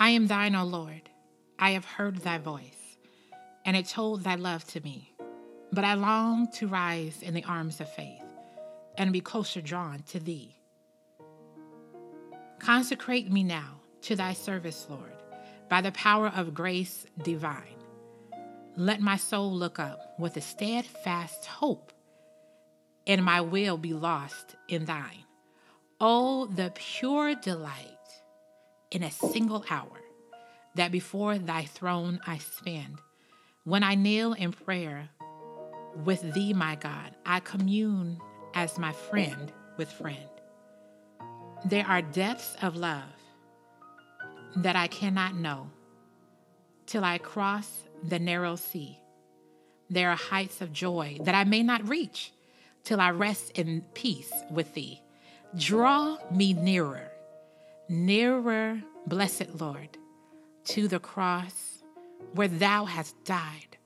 I am thine, O Lord. I have heard thy voice, and it told thy love to me. But I long to rise in the arms of faith and be closer drawn to thee. Consecrate me now to thy service, Lord, by the power of grace divine. Let my soul look up with a steadfast hope, and my will be lost in thine. Oh, the pure delight in a single hour that before thy throne I spend. When I kneel in prayer with thee, my God, I commune as my friend with friend. There are depths of love that I cannot know till I cross the narrow sea. There are heights of joy that I may not reach till I rest in peace with thee. Draw me nearer, nearer, blessed Lord, to the cross where thou hast died.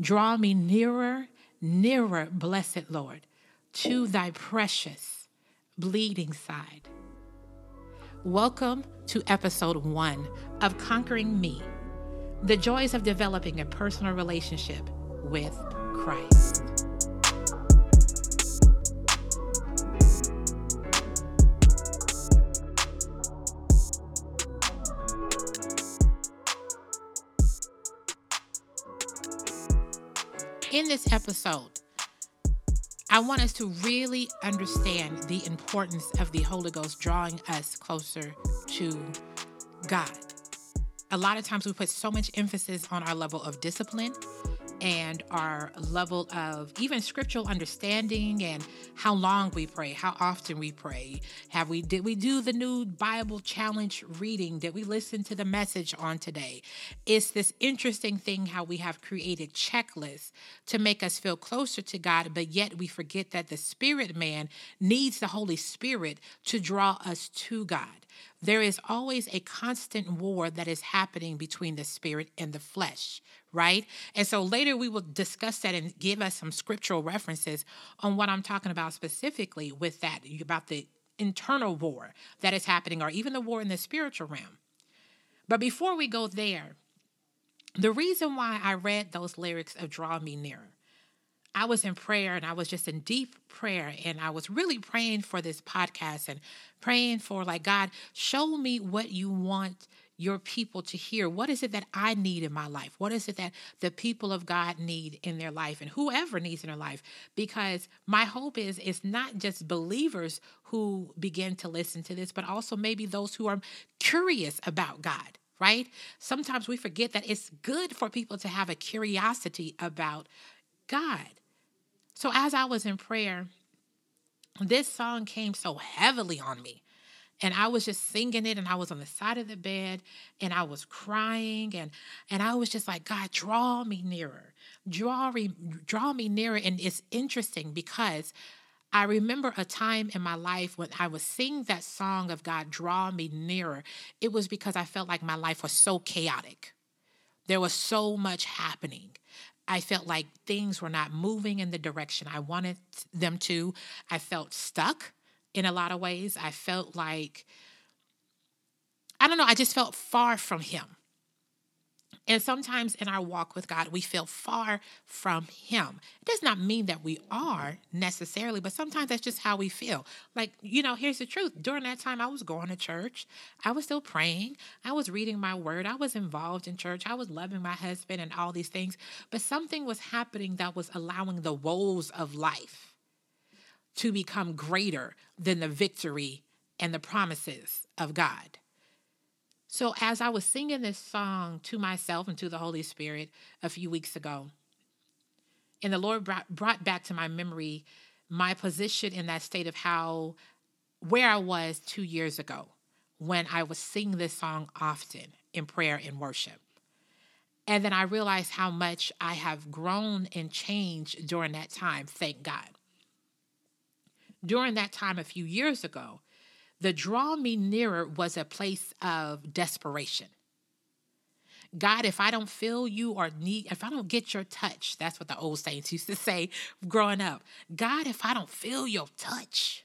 Draw me nearer, nearer, blessed Lord, to thy precious bleeding side. Welcome to episode one of Conquering Me the joys of developing a personal relationship with Christ. In this episode, I want us to really understand the importance of the Holy Ghost drawing us closer to God. A lot of times we put so much emphasis on our level of discipline and our level of even scriptural understanding and how long we pray, how often we pray. Have we did we do the new Bible challenge reading? Did we listen to the message on today? It's this interesting thing how we have created checklists to make us feel closer to God, but yet we forget that the spirit man needs the Holy Spirit to draw us to God there is always a constant war that is happening between the spirit and the flesh, right? And so later we will discuss that and give us some scriptural references on what I'm talking about specifically with that, about the internal war that is happening, or even the war in the spiritual realm. But before we go there, the reason why I read those lyrics of Draw Me Nearer I was in prayer and I was just in deep prayer and I was really praying for this podcast and praying for like God, show me what you want your people to hear. What is it that I need in my life? What is it that the people of God need in their life and whoever needs in their life? Because my hope is it's not just believers who begin to listen to this, but also maybe those who are curious about God right? Sometimes we forget that it's good for people to have a curiosity about God. So as I was in prayer, this song came so heavily on me. And I was just singing it and I was on the side of the bed and I was crying and and I was just like, God, draw me nearer. Draw draw me nearer. And it's interesting because I remember a time in my life when I was singing that song of God, draw me nearer. It was because I felt like my life was so chaotic. There was so much happening. I felt like things were not moving in the direction I wanted them to. I felt stuck in a lot of ways. I felt like, I don't know, I just felt far from Him. And sometimes in our walk with God, we feel far from Him. It does not mean that we are necessarily, but sometimes that's just how we feel. Like, you know, here's the truth. During that time, I was going to church, I was still praying, I was reading my word, I was involved in church, I was loving my husband and all these things. But something was happening that was allowing the woes of life to become greater than the victory and the promises of God. So, as I was singing this song to myself and to the Holy Spirit a few weeks ago, and the Lord brought, brought back to my memory my position in that state of how, where I was two years ago when I was singing this song often in prayer and worship. And then I realized how much I have grown and changed during that time, thank God. During that time a few years ago, the draw me nearer was a place of desperation. God, if I don't feel you or need, if I don't get your touch, that's what the old saints used to say growing up. God, if I don't feel your touch,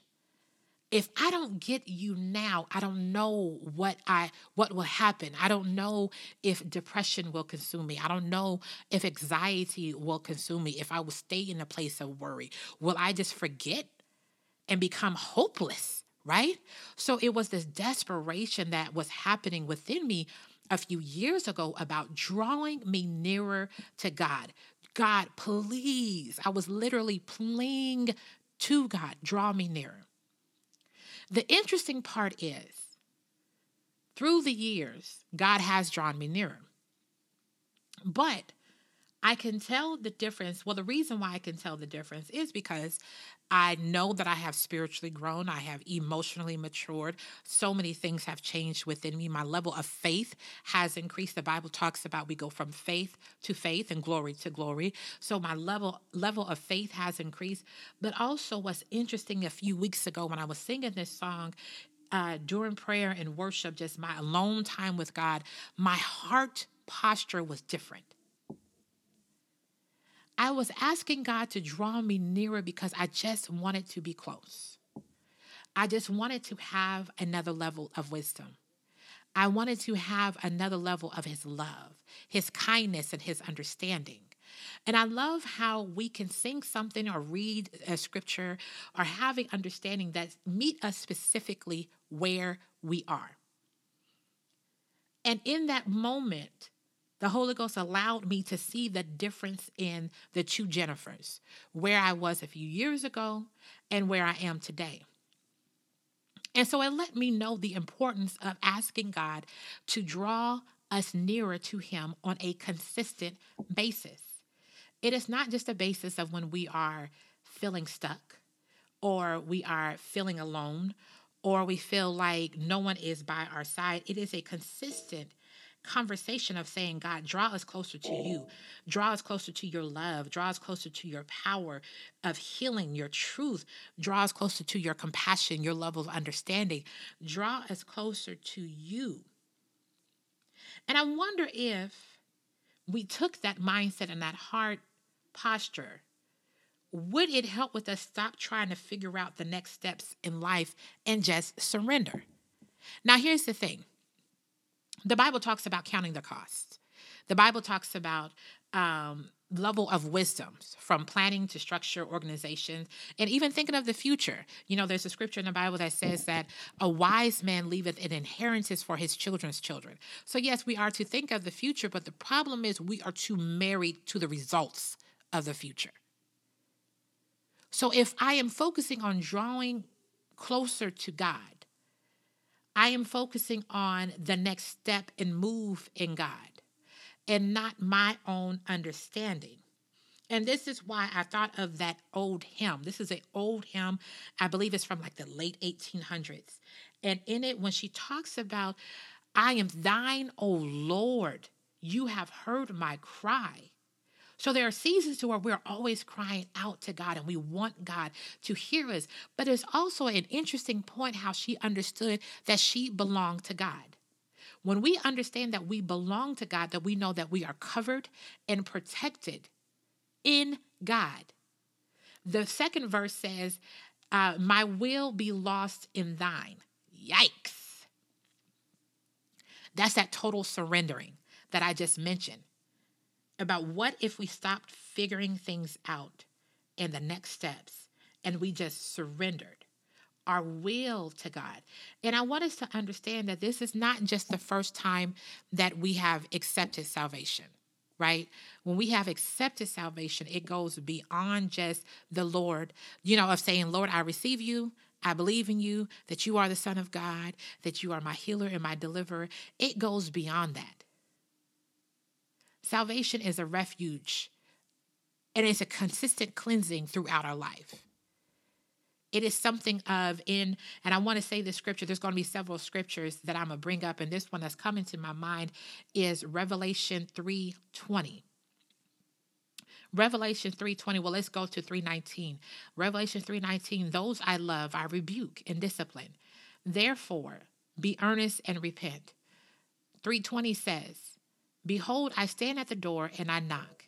if I don't get you now, I don't know what I what will happen. I don't know if depression will consume me. I don't know if anxiety will consume me. If I will stay in a place of worry, will I just forget and become hopeless? Right? So it was this desperation that was happening within me a few years ago about drawing me nearer to God. God, please. I was literally pleading to God, draw me nearer. The interesting part is, through the years, God has drawn me nearer. But I can tell the difference. Well, the reason why I can tell the difference is because I know that I have spiritually grown. I have emotionally matured. So many things have changed within me. My level of faith has increased. The Bible talks about we go from faith to faith and glory to glory. So my level level of faith has increased. But also what's interesting a few weeks ago when I was singing this song, uh, during prayer and worship, just my alone time with God, my heart posture was different. I was asking God to draw me nearer because I just wanted to be close. I just wanted to have another level of wisdom. I wanted to have another level of His love, His kindness, and His understanding. And I love how we can sing something or read a scripture or have having understanding that meet us specifically where we are. And in that moment, the Holy Ghost allowed me to see the difference in the two Jennifers, where I was a few years ago and where I am today. And so it let me know the importance of asking God to draw us nearer to Him on a consistent basis. It is not just a basis of when we are feeling stuck or we are feeling alone or we feel like no one is by our side. It is a consistent conversation of saying, God, draw us closer to you, draw us closer to your love, draw us closer to your power of healing, your truth, draw us closer to your compassion, your level of understanding, draw us closer to you. And I wonder if we took that mindset and that heart posture would it help with us stop trying to figure out the next steps in life and just surrender? Now, here's the thing the Bible talks about counting the costs. The Bible talks about um, level of wisdoms from planning to structure organizations and even thinking of the future. You know there's a scripture in the bible that says that a wise man leaveth an inheritance for his children's children. So yes we are to think of the future but the problem is we are too married to the results of the future. So if i am focusing on drawing closer to god I am focusing on the next step and move in God and not my own understanding. And this is why I thought of that old hymn. This is an old hymn, I believe it's from like the late 1800s. And in it, when she talks about, I am thine, O Lord, you have heard my cry. So there are seasons to where we're always crying out to God and we want God to hear us. But it's also an interesting point how she understood that she belonged to God. When we understand that we belong to God, that we know that we are covered and protected in God. The second verse says, uh, My will be lost in thine. Yikes. That's that total surrendering that I just mentioned about what if we stopped figuring things out and the next steps and we just surrendered our will to God. And I want us to understand that this is not just the first time that we have accepted salvation, right? When we have accepted salvation, it goes beyond just the Lord, you know, of saying, Lord, I receive you. I believe in you, that you are the Son of God, that you are my healer and my deliverer. It goes beyond that. Salvation is a refuge and it's a consistent cleansing throughout our life. It is something of in, and I want to say this scripture, there's going to be several scriptures that I'm going to bring up, and this one that's coming to my mind is Revelation 3:20. Revelation 3:20. Well, let's go to 3:19. Revelation 3:19. Those I love, I rebuke and discipline. Therefore, be earnest and repent. 3:20 says, Behold, I stand at the door and I knock.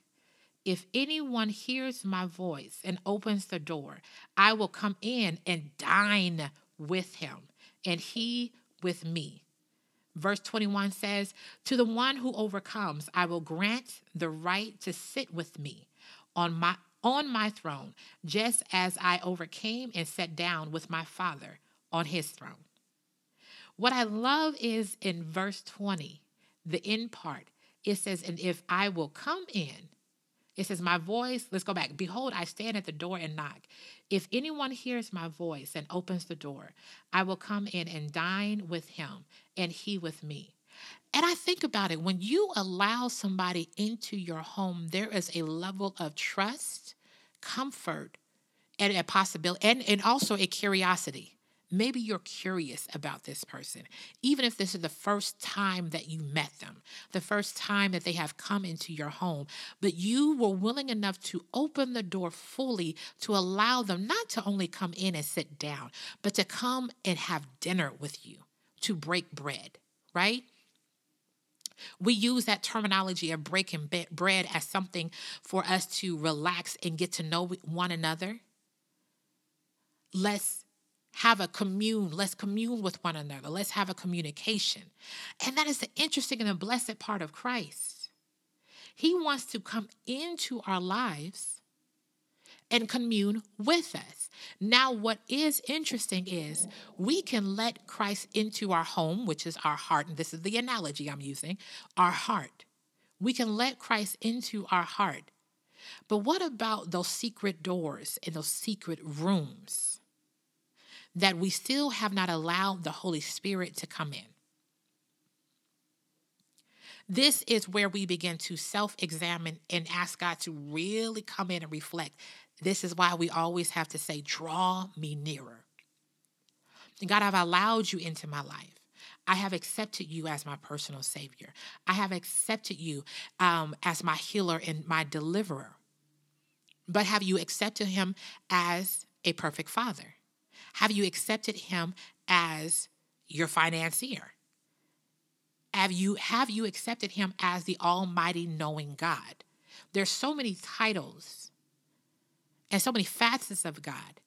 If anyone hears my voice and opens the door, I will come in and dine with him, and he with me. Verse 21 says, To the one who overcomes, I will grant the right to sit with me on my on my throne, just as I overcame and sat down with my Father on his throne. What I love is in verse 20, the end part, it says, And if I will come in, it says, My voice, let's go back. Behold, I stand at the door and knock. If anyone hears my voice and opens the door, I will come in and dine with him, and he with me. And I think about it when you allow somebody into your home, there is a level of trust, comfort, and a possibility, and, and also a curiosity. Maybe you're curious about this person, even if this is the first time that you met them, the first time that they have come into your home, but you were willing enough to open the door fully to allow them not to only come in and sit down, but to come and have dinner with you, to break bread, right? We use that terminology of breaking bread as something for us to relax and get to know one another. Let's have a commune. Let's commune with one another. Let's have a communication. And that is the interesting and the blessed part of Christ. He wants to come into our lives and commune with us. Now, what is interesting is we can let Christ into our home, which is our heart, and this is the analogy I'm using our heart. We can let Christ into our heart. But what about those secret doors and those secret rooms? That we still have not allowed the Holy Spirit to come in. This is where we begin to self examine and ask God to really come in and reflect. This is why we always have to say, Draw me nearer. God, I've allowed you into my life. I have accepted you as my personal Savior. I have accepted you um, as my healer and my deliverer. But have you accepted Him as a perfect Father? Have you accepted him as your financier? Have you have you accepted him as the almighty knowing God? There's so many titles and so many facets of God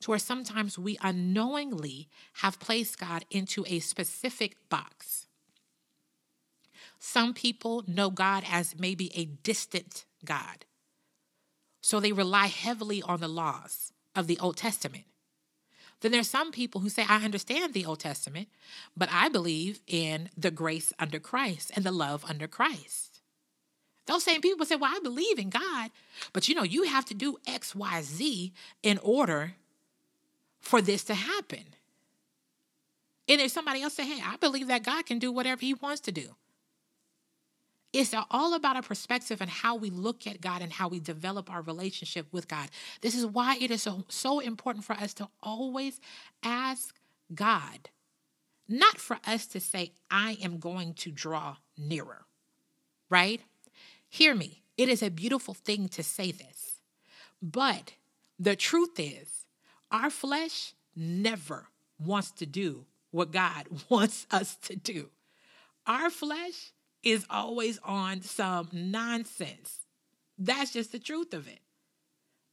to where sometimes we unknowingly have placed God into a specific box. Some people know God as maybe a distant God. So they rely heavily on the laws of the Old Testament. Then there's some people who say, I understand the Old Testament, but I believe in the grace under Christ and the love under Christ. Those same people say, Well, I believe in God, but you know, you have to do X, Y, Z in order for this to happen. And there's somebody else say, Hey, I believe that God can do whatever he wants to do. It's all about a perspective and how we look at God and how we develop our relationship with God. This is why it is so, so important for us to always ask God, not for us to say, I am going to draw nearer, right? Hear me. It is a beautiful thing to say this. But the truth is, our flesh never wants to do what God wants us to do. Our flesh is always on some nonsense. That's just the truth of it.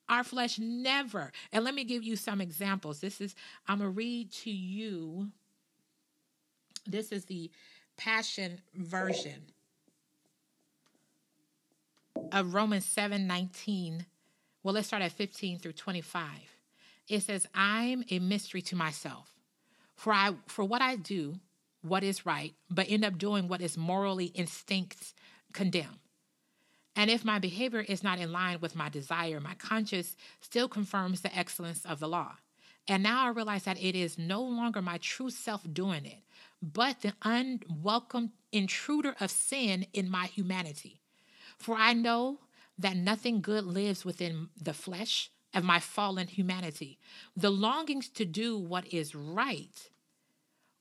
Our flesh never. And let me give you some examples. This is, I'm going to read to you. This is the Passion Version of Romans 7 19. Well, let's start at 15 through 25. It says, I'm a mystery to myself. For I for what I do, what is right, but end up doing what is morally instincts condemn. And if my behavior is not in line with my desire, my conscience still confirms the excellence of the law. And now I realize that it is no longer my true self doing it, but the unwelcome intruder of sin in my humanity. For I know that nothing good lives within the flesh of my fallen humanity. The longings to do what is right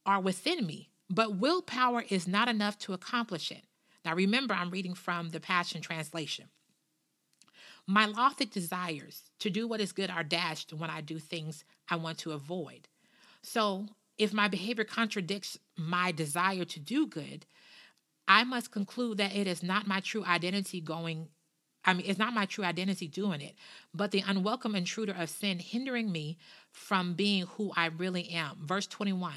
are within me, but willpower is not enough to accomplish it. Now, remember, I'm reading from the Passion Translation. My lofty desires to do what is good are dashed when I do things I want to avoid. So, if my behavior contradicts my desire to do good, I must conclude that it is not my true identity going I mean, it's not my true identity doing it, but the unwelcome intruder of sin hindering me from being who I really am. Verse 21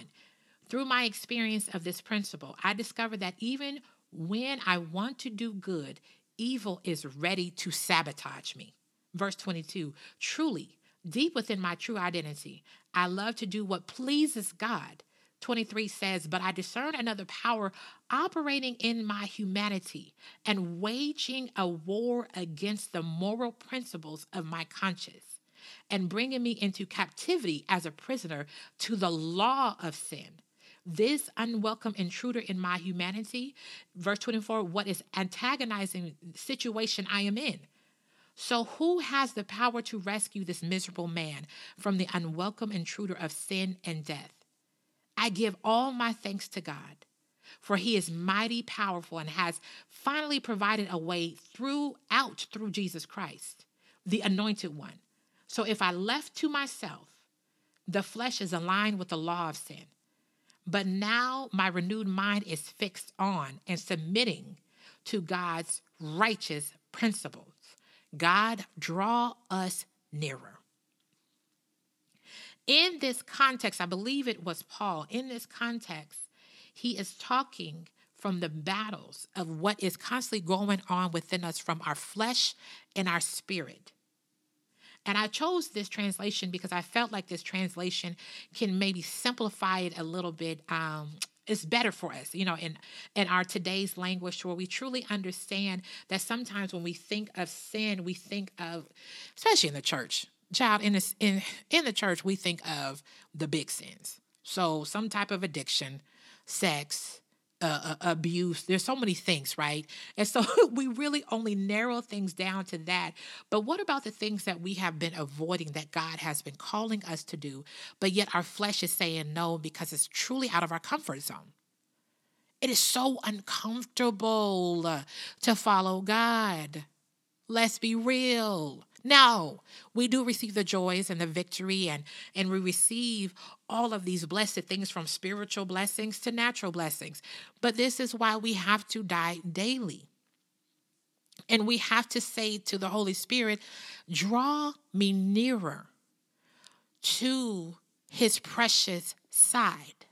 Through my experience of this principle, I discovered that even when I want to do good, evil is ready to sabotage me. Verse 22 Truly, deep within my true identity, I love to do what pleases God. 23 says, But I discern another power operating in my humanity and waging a war against the moral principles of my conscience and bringing me into captivity as a prisoner to the law of sin. This unwelcome intruder in my humanity, verse 24, what is antagonizing situation I am in. So, who has the power to rescue this miserable man from the unwelcome intruder of sin and death? I give all my thanks to God, for he is mighty powerful and has finally provided a way throughout through Jesus Christ, the anointed one. So if I left to myself, the flesh is aligned with the law of sin. But now my renewed mind is fixed on and submitting to God's righteous principles. God, draw us nearer in this context, I believe it was Paul, in this context, he is talking from the battles of what is constantly going on within us from our flesh and our spirit. And I chose this translation because I felt like this translation can maybe simplify it a little bit. Um, it's better for us, you know, in in our today's language, where we truly understand that sometimes when we think of sin, we think of, especially in the church, child in this in in the church we think of the big sins so some type of addiction sex uh, uh, abuse. There's so many things right? And so we really only narrow things down to that. But what about the things that we have been avoiding that god has been calling us to do but yet our flesh is saying no because it's truly out of our comfort zone? It is so uncomfortable uh, to follow god. Let's be real now, we do receive the joys and the victory, and, and we receive all of these blessed things from spiritual blessings to natural blessings. But this is why we have to die daily. And we have to say to the Holy Spirit, draw me nearer to his precious side.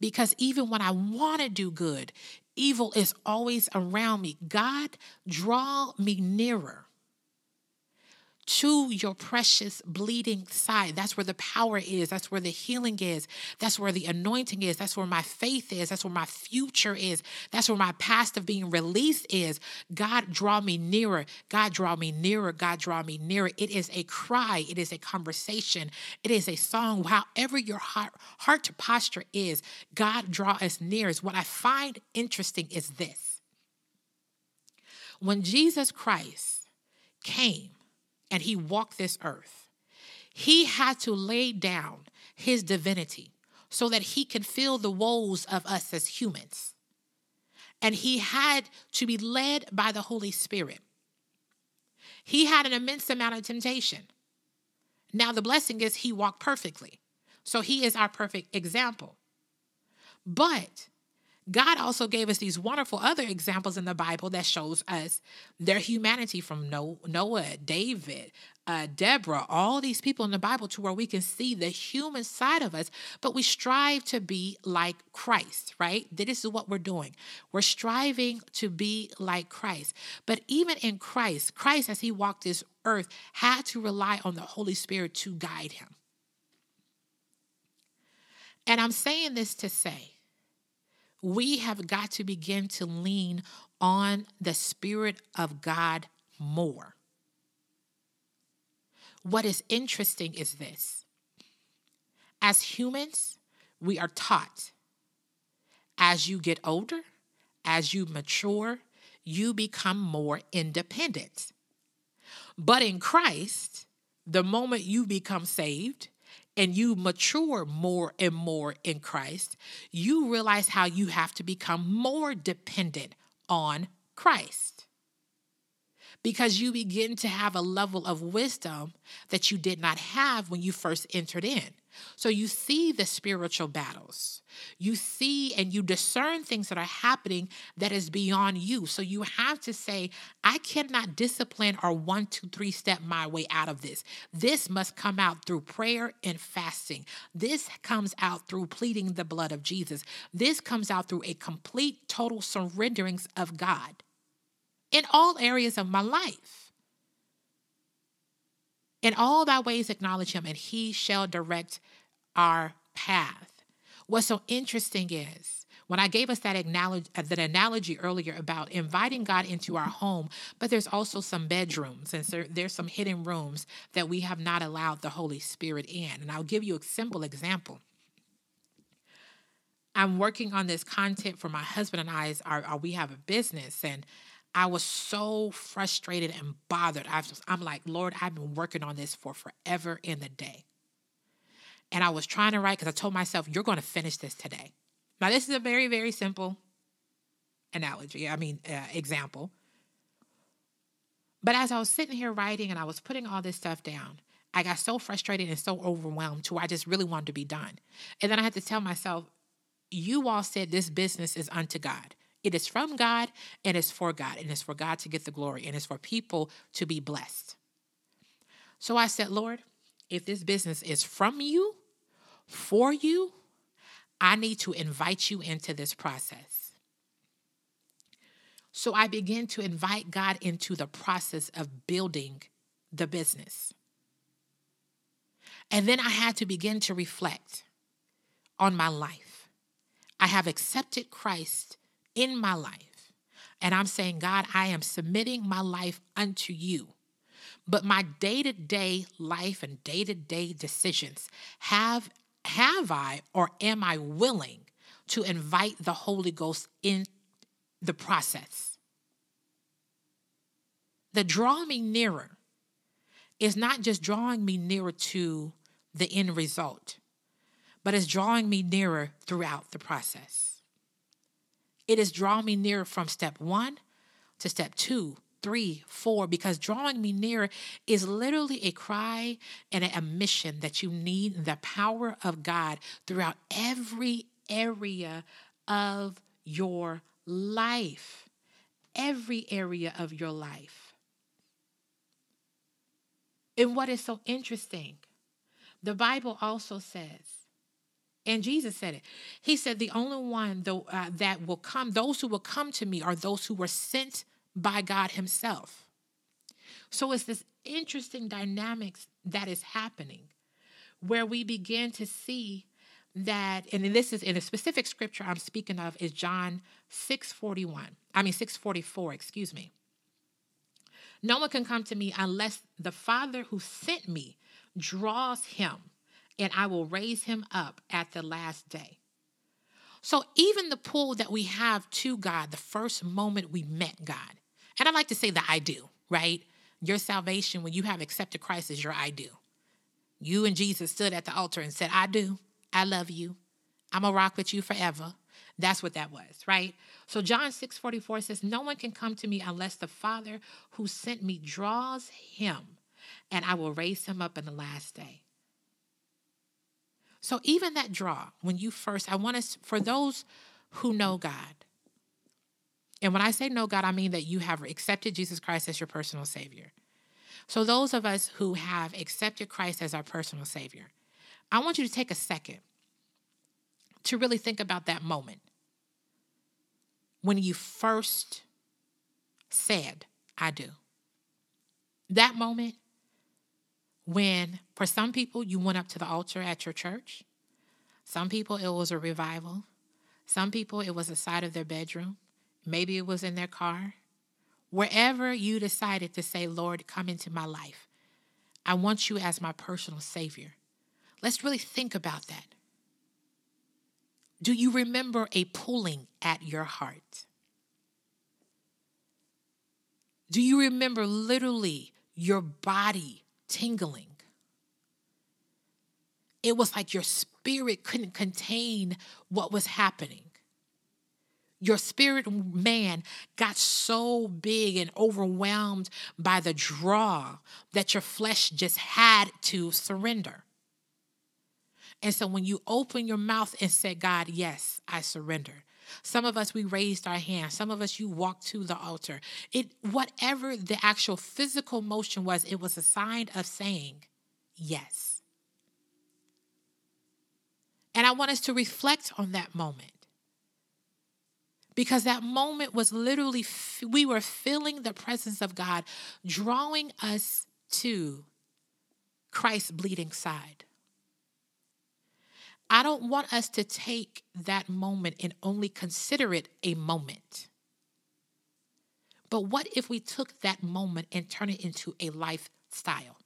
Because even when I want to do good, evil is always around me. God, draw me nearer to your precious bleeding side. That's where the power is. That's where the healing is. That's where the anointing is. That's where my faith is. That's where my future is. That's where my past of being released is. God, draw me nearer. God, draw me nearer. God, draw me nearer. It is a cry. It is a conversation. It is a song. However, your heart, heart posture is, God, draw us near. What I find interesting is this. When Jesus Christ came, and he walked this earth, he had to lay down his divinity so that he could feel the woes of us as humans. And he had to be led by the Holy Spirit. He had an immense amount of temptation. Now, the blessing is he walked perfectly. So he is our perfect example. But God also gave us these wonderful other examples in the Bible that shows us their humanity from Noah, David, uh, Deborah, all these people in the Bible to where we can see the human side of us, but we strive to be like Christ, right? This is what we're doing. We're striving to be like Christ. But even in Christ, Christ, as he walked this earth, had to rely on the Holy Spirit to guide him. And I'm saying this to say, we have got to begin to lean on the Spirit of God more. What is interesting is this as humans, we are taught as you get older, as you mature, you become more independent. But in Christ, the moment you become saved, and you mature more and more in Christ, you realize how you have to become more dependent on Christ. Because you begin to have a level of wisdom that you did not have when you first entered in. So you see the spiritual battles. You see and you discern things that are happening that is beyond you. So you have to say, I cannot discipline or one, two, three step my way out of this. This must come out through prayer and fasting. This comes out through pleading the blood of Jesus. This comes out through a complete, total surrenderings of God in all areas of my life. In all thy ways acknowledge him, and he shall direct our path. What's so interesting is when I gave us that analogy, uh, that analogy earlier about inviting God into our home, but there's also some bedrooms and so there's some hidden rooms that we have not allowed the Holy Spirit in. And I'll give you a simple example. I'm working on this content for my husband and I. Our, our, we have a business, and I was so frustrated and bothered. I I'm like, Lord, I've been working on this for forever in the day. And I was trying to write because I told myself, you're going to finish this today. Now, this is a very, very simple analogy, I mean, uh, example. But as I was sitting here writing and I was putting all this stuff down, I got so frustrated and so overwhelmed to where I just really wanted to be done. And then I had to tell myself, you all said this business is unto God. It is from God and it's for God and it's for God to get the glory and it's for people to be blessed. So I said, Lord, if this business is from you, for you, I need to invite you into this process. So I begin to invite God into the process of building the business. And then I had to begin to reflect on my life. I have accepted Christ in my life. And I'm saying, God, I am submitting my life unto you. But my day-to-day life and day-to-day decisions have have I or am I willing to invite the Holy Ghost in the process? The draw me nearer is not just drawing me nearer to the end result, but it's drawing me nearer throughout the process. It is drawing me nearer from step one to step two, three, four, because drawing me nearer is literally a cry and a mission that you need the power of God throughout every area of your life. Every area of your life. And what is so interesting, the Bible also says and Jesus said it. He said, The only one uh, that will come, those who will come to me are those who were sent by God Himself. So it's this interesting dynamics that is happening where we begin to see that, and this is in a specific scripture I'm speaking of, is John 641. I mean 644, excuse me. No one can come to me unless the Father who sent me draws him and I will raise him up at the last day. So, even the pull that we have to God the first moment we met God, and I like to say that I do, right? Your salvation, when you have accepted Christ, is your I do. You and Jesus stood at the altar and said, I do. I love you. I'm to rock with you forever. That's what that was, right? So John 6 44 says, No one can come to me unless the Father who sent me draws him, and I will raise him up in the last day. So even that draw, when you first, I want us, for those who know God, and when I say know God, I mean that you have accepted Jesus Christ as your personal Savior. So those of us who have accepted Christ as our personal Savior, I want you to take a second to really think about that moment when you first said, I do. That moment when for some people you went up to the altar at your church. Some people it was a revival. Some people it was a side of their bedroom. Maybe it was in their car. Wherever you decided to say lord come into my life. I want you as my personal savior. Let's really think about that. Do you remember a pulling at your heart? Do you remember literally your body tingling. It was like your spirit couldn't contain what was happening. Your spirit man got so big and overwhelmed by the draw that your flesh just had to surrender. And so when you open your mouth and say, God, yes, I surrender. Some of us we raised our hands. Some of us you walked to the altar. It whatever the actual physical motion was, it was a sign of saying yes. And I want us to reflect on that moment. Because that moment was literally, we were feeling the presence of God drawing us to Christ's bleeding side. I don't want us to take that moment and only consider it a moment. But what if we took that moment and turn it into a lifestyle?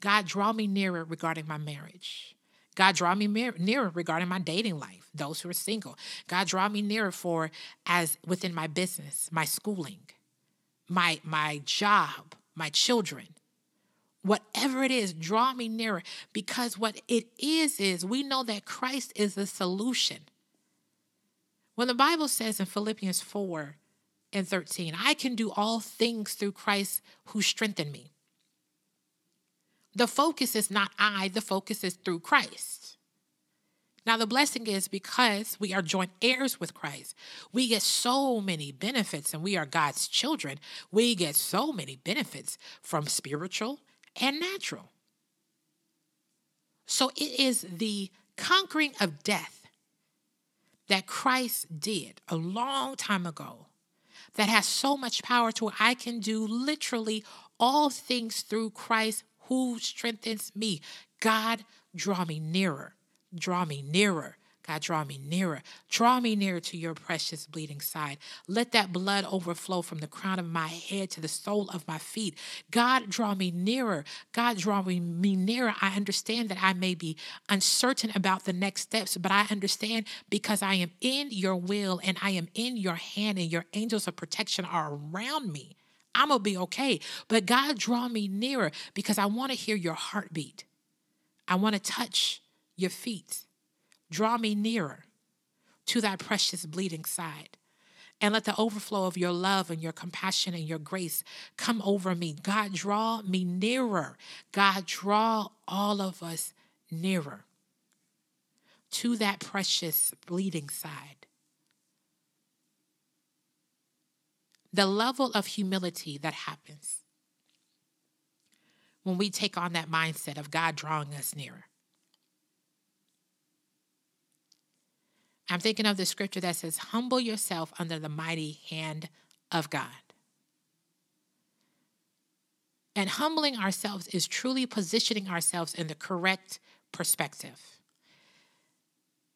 God, draw me nearer regarding my marriage. God, draw me nearer regarding my dating life, those who are single. God, draw me nearer for as within my business, my schooling, my my job, my children. Whatever it is, draw me nearer because what it is is we know that Christ is the solution. When the Bible says in Philippians 4 and 13, I can do all things through Christ who strengthened me. The focus is not I, the focus is through Christ. Now, the blessing is because we are joint heirs with Christ, we get so many benefits, and we are God's children. We get so many benefits from spiritual and natural. So, it is the conquering of death that Christ did a long time ago that has so much power to it. I can do literally all things through Christ who strengthens me. God, draw me nearer. Draw me nearer. God, draw me nearer. Draw me nearer to your precious bleeding side. Let that blood overflow from the crown of my head to the sole of my feet. God, draw me nearer. God, draw me, nearer. I understand that I may be uncertain about the next steps, but I understand because I am in your will and I am in your hand, and your angels of protection are around me. I'm going to be okay. But God, draw me nearer because I want to hear your heartbeat. I want to touch your feet. Draw me nearer to that precious bleeding side. And let the overflow of your love and your compassion and your grace come over me. God, draw me nearer. God, draw all of us nearer to that precious bleeding side. the level of humility that happens when we take on that mindset of God drawing us nearer. I'm thinking of the scripture that says, Humble yourself under the mighty hand of God. And humbling ourselves is truly positioning ourselves in the correct perspective.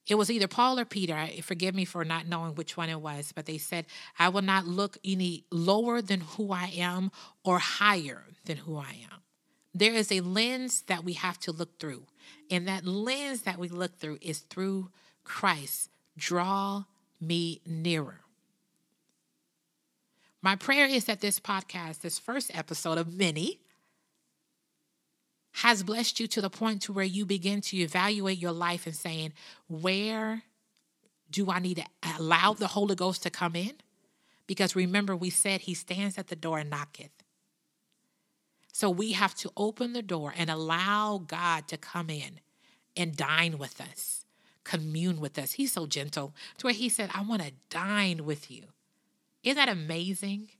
It was either Paul or Peter. Forgive me for not knowing which one it was, but they said, I will not look any lower than who I am or higher than who I am. There is a lens that we have to look through. And that lens that we look through is through Christ. Draw me nearer. My prayer is that this podcast, this first episode of many, has blessed you to the point to where you begin to evaluate your life and saying, where do I need to allow the Holy Ghost to come in? Because remember, we said he stands at the door and knocketh. So we have to open the door and allow God to come in and dine with us, commune with us. He's so gentle to where he said, I want to dine with you. Isn't that amazing?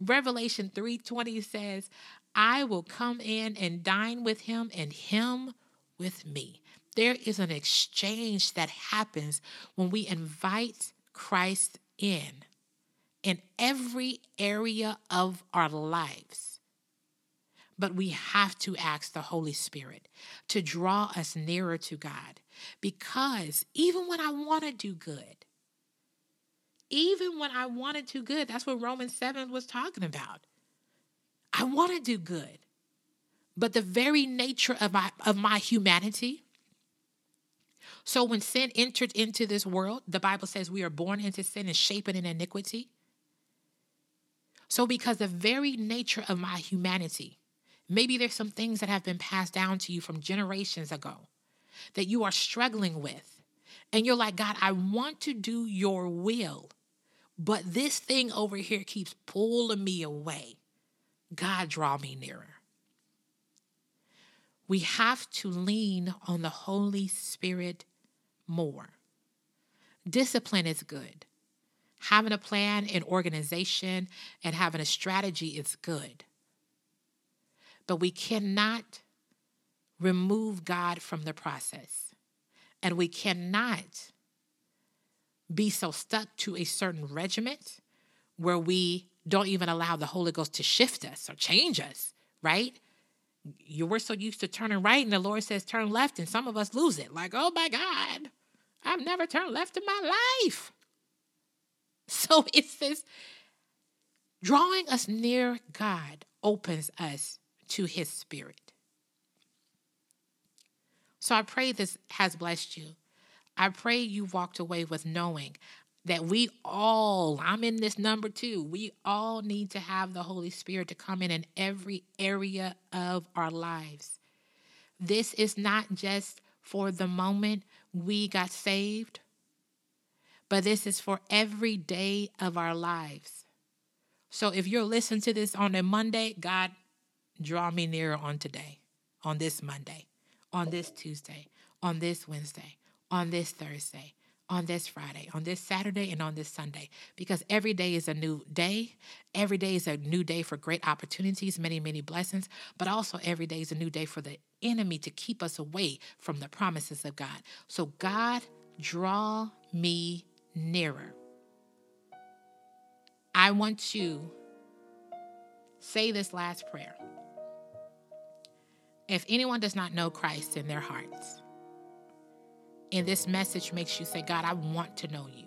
Revelation 3:20 says, I will come in and dine with him and him with me. There is an exchange that happens when we invite Christ in in every area of our lives. But we have to ask the Holy Spirit to draw us nearer to God because even when I want to do good, even when I want to do good, that's what Romans 7 was talking about. I want to do good. But the very nature of my, of my humanity, so when sin entered into this world, the Bible says we are born into sin and shapen in iniquity. So, because the very nature of my humanity, maybe there's some things that have been passed down to you from generations ago that you are struggling with. And you're like, God, I want to do your will, but this thing over here keeps pulling me away. God, draw me nearer. we have to lean on the Holy Spirit more. Discipline is good. Having a plan and organization and having a strategy is good. But we cannot remove God from the process. And we cannot be so stuck to a certain regiment where we don't even allow the Holy Ghost to shift us or change us, right? You were so used to turning right, and the Lord says turn left, and some of us lose it. Like, oh my God, I've never turned left in my life. So it's this drawing us near God opens us to his spirit. So I pray this has blessed you. I pray you walked away with knowing that we all, I'm in this number too, we all need to have the Holy Spirit to come in in every area of our lives. This is not just for the moment we got saved, but this is for every day of our lives. So if you're listening to this on a Monday, God, draw me nearer on today, on this Monday, on this Tuesday, on this Wednesday, on this Thursday, on this Friday, on this Saturday, and on this Sunday, because every day is a new day. Every day is a new day for great opportunities, many, many blessings, but also every day is a new day for the enemy to keep us away from the promises of God. So, God, draw me nearer. I want to say this last prayer. If anyone does not know Christ in their hearts, and this message makes you say, God, I want to know you.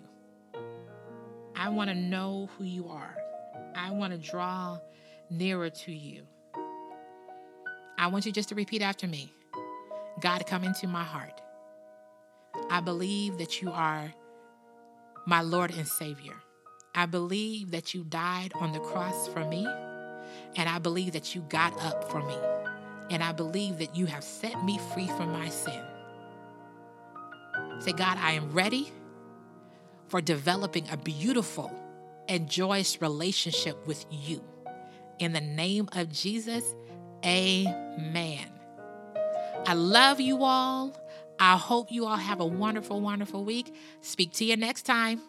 I want to know who you are. I want to draw nearer to you. I want you just to repeat after me God, come into my heart. I believe that you are my Lord and Savior. I believe that you died on the cross for me, and I believe that you got up for me, and I believe that you have set me free from my sin. Say, God, I am ready for developing a beautiful and joyous relationship with you. In the name of Jesus, amen. I love you all. I hope you all have a wonderful, wonderful week. Speak to you next time.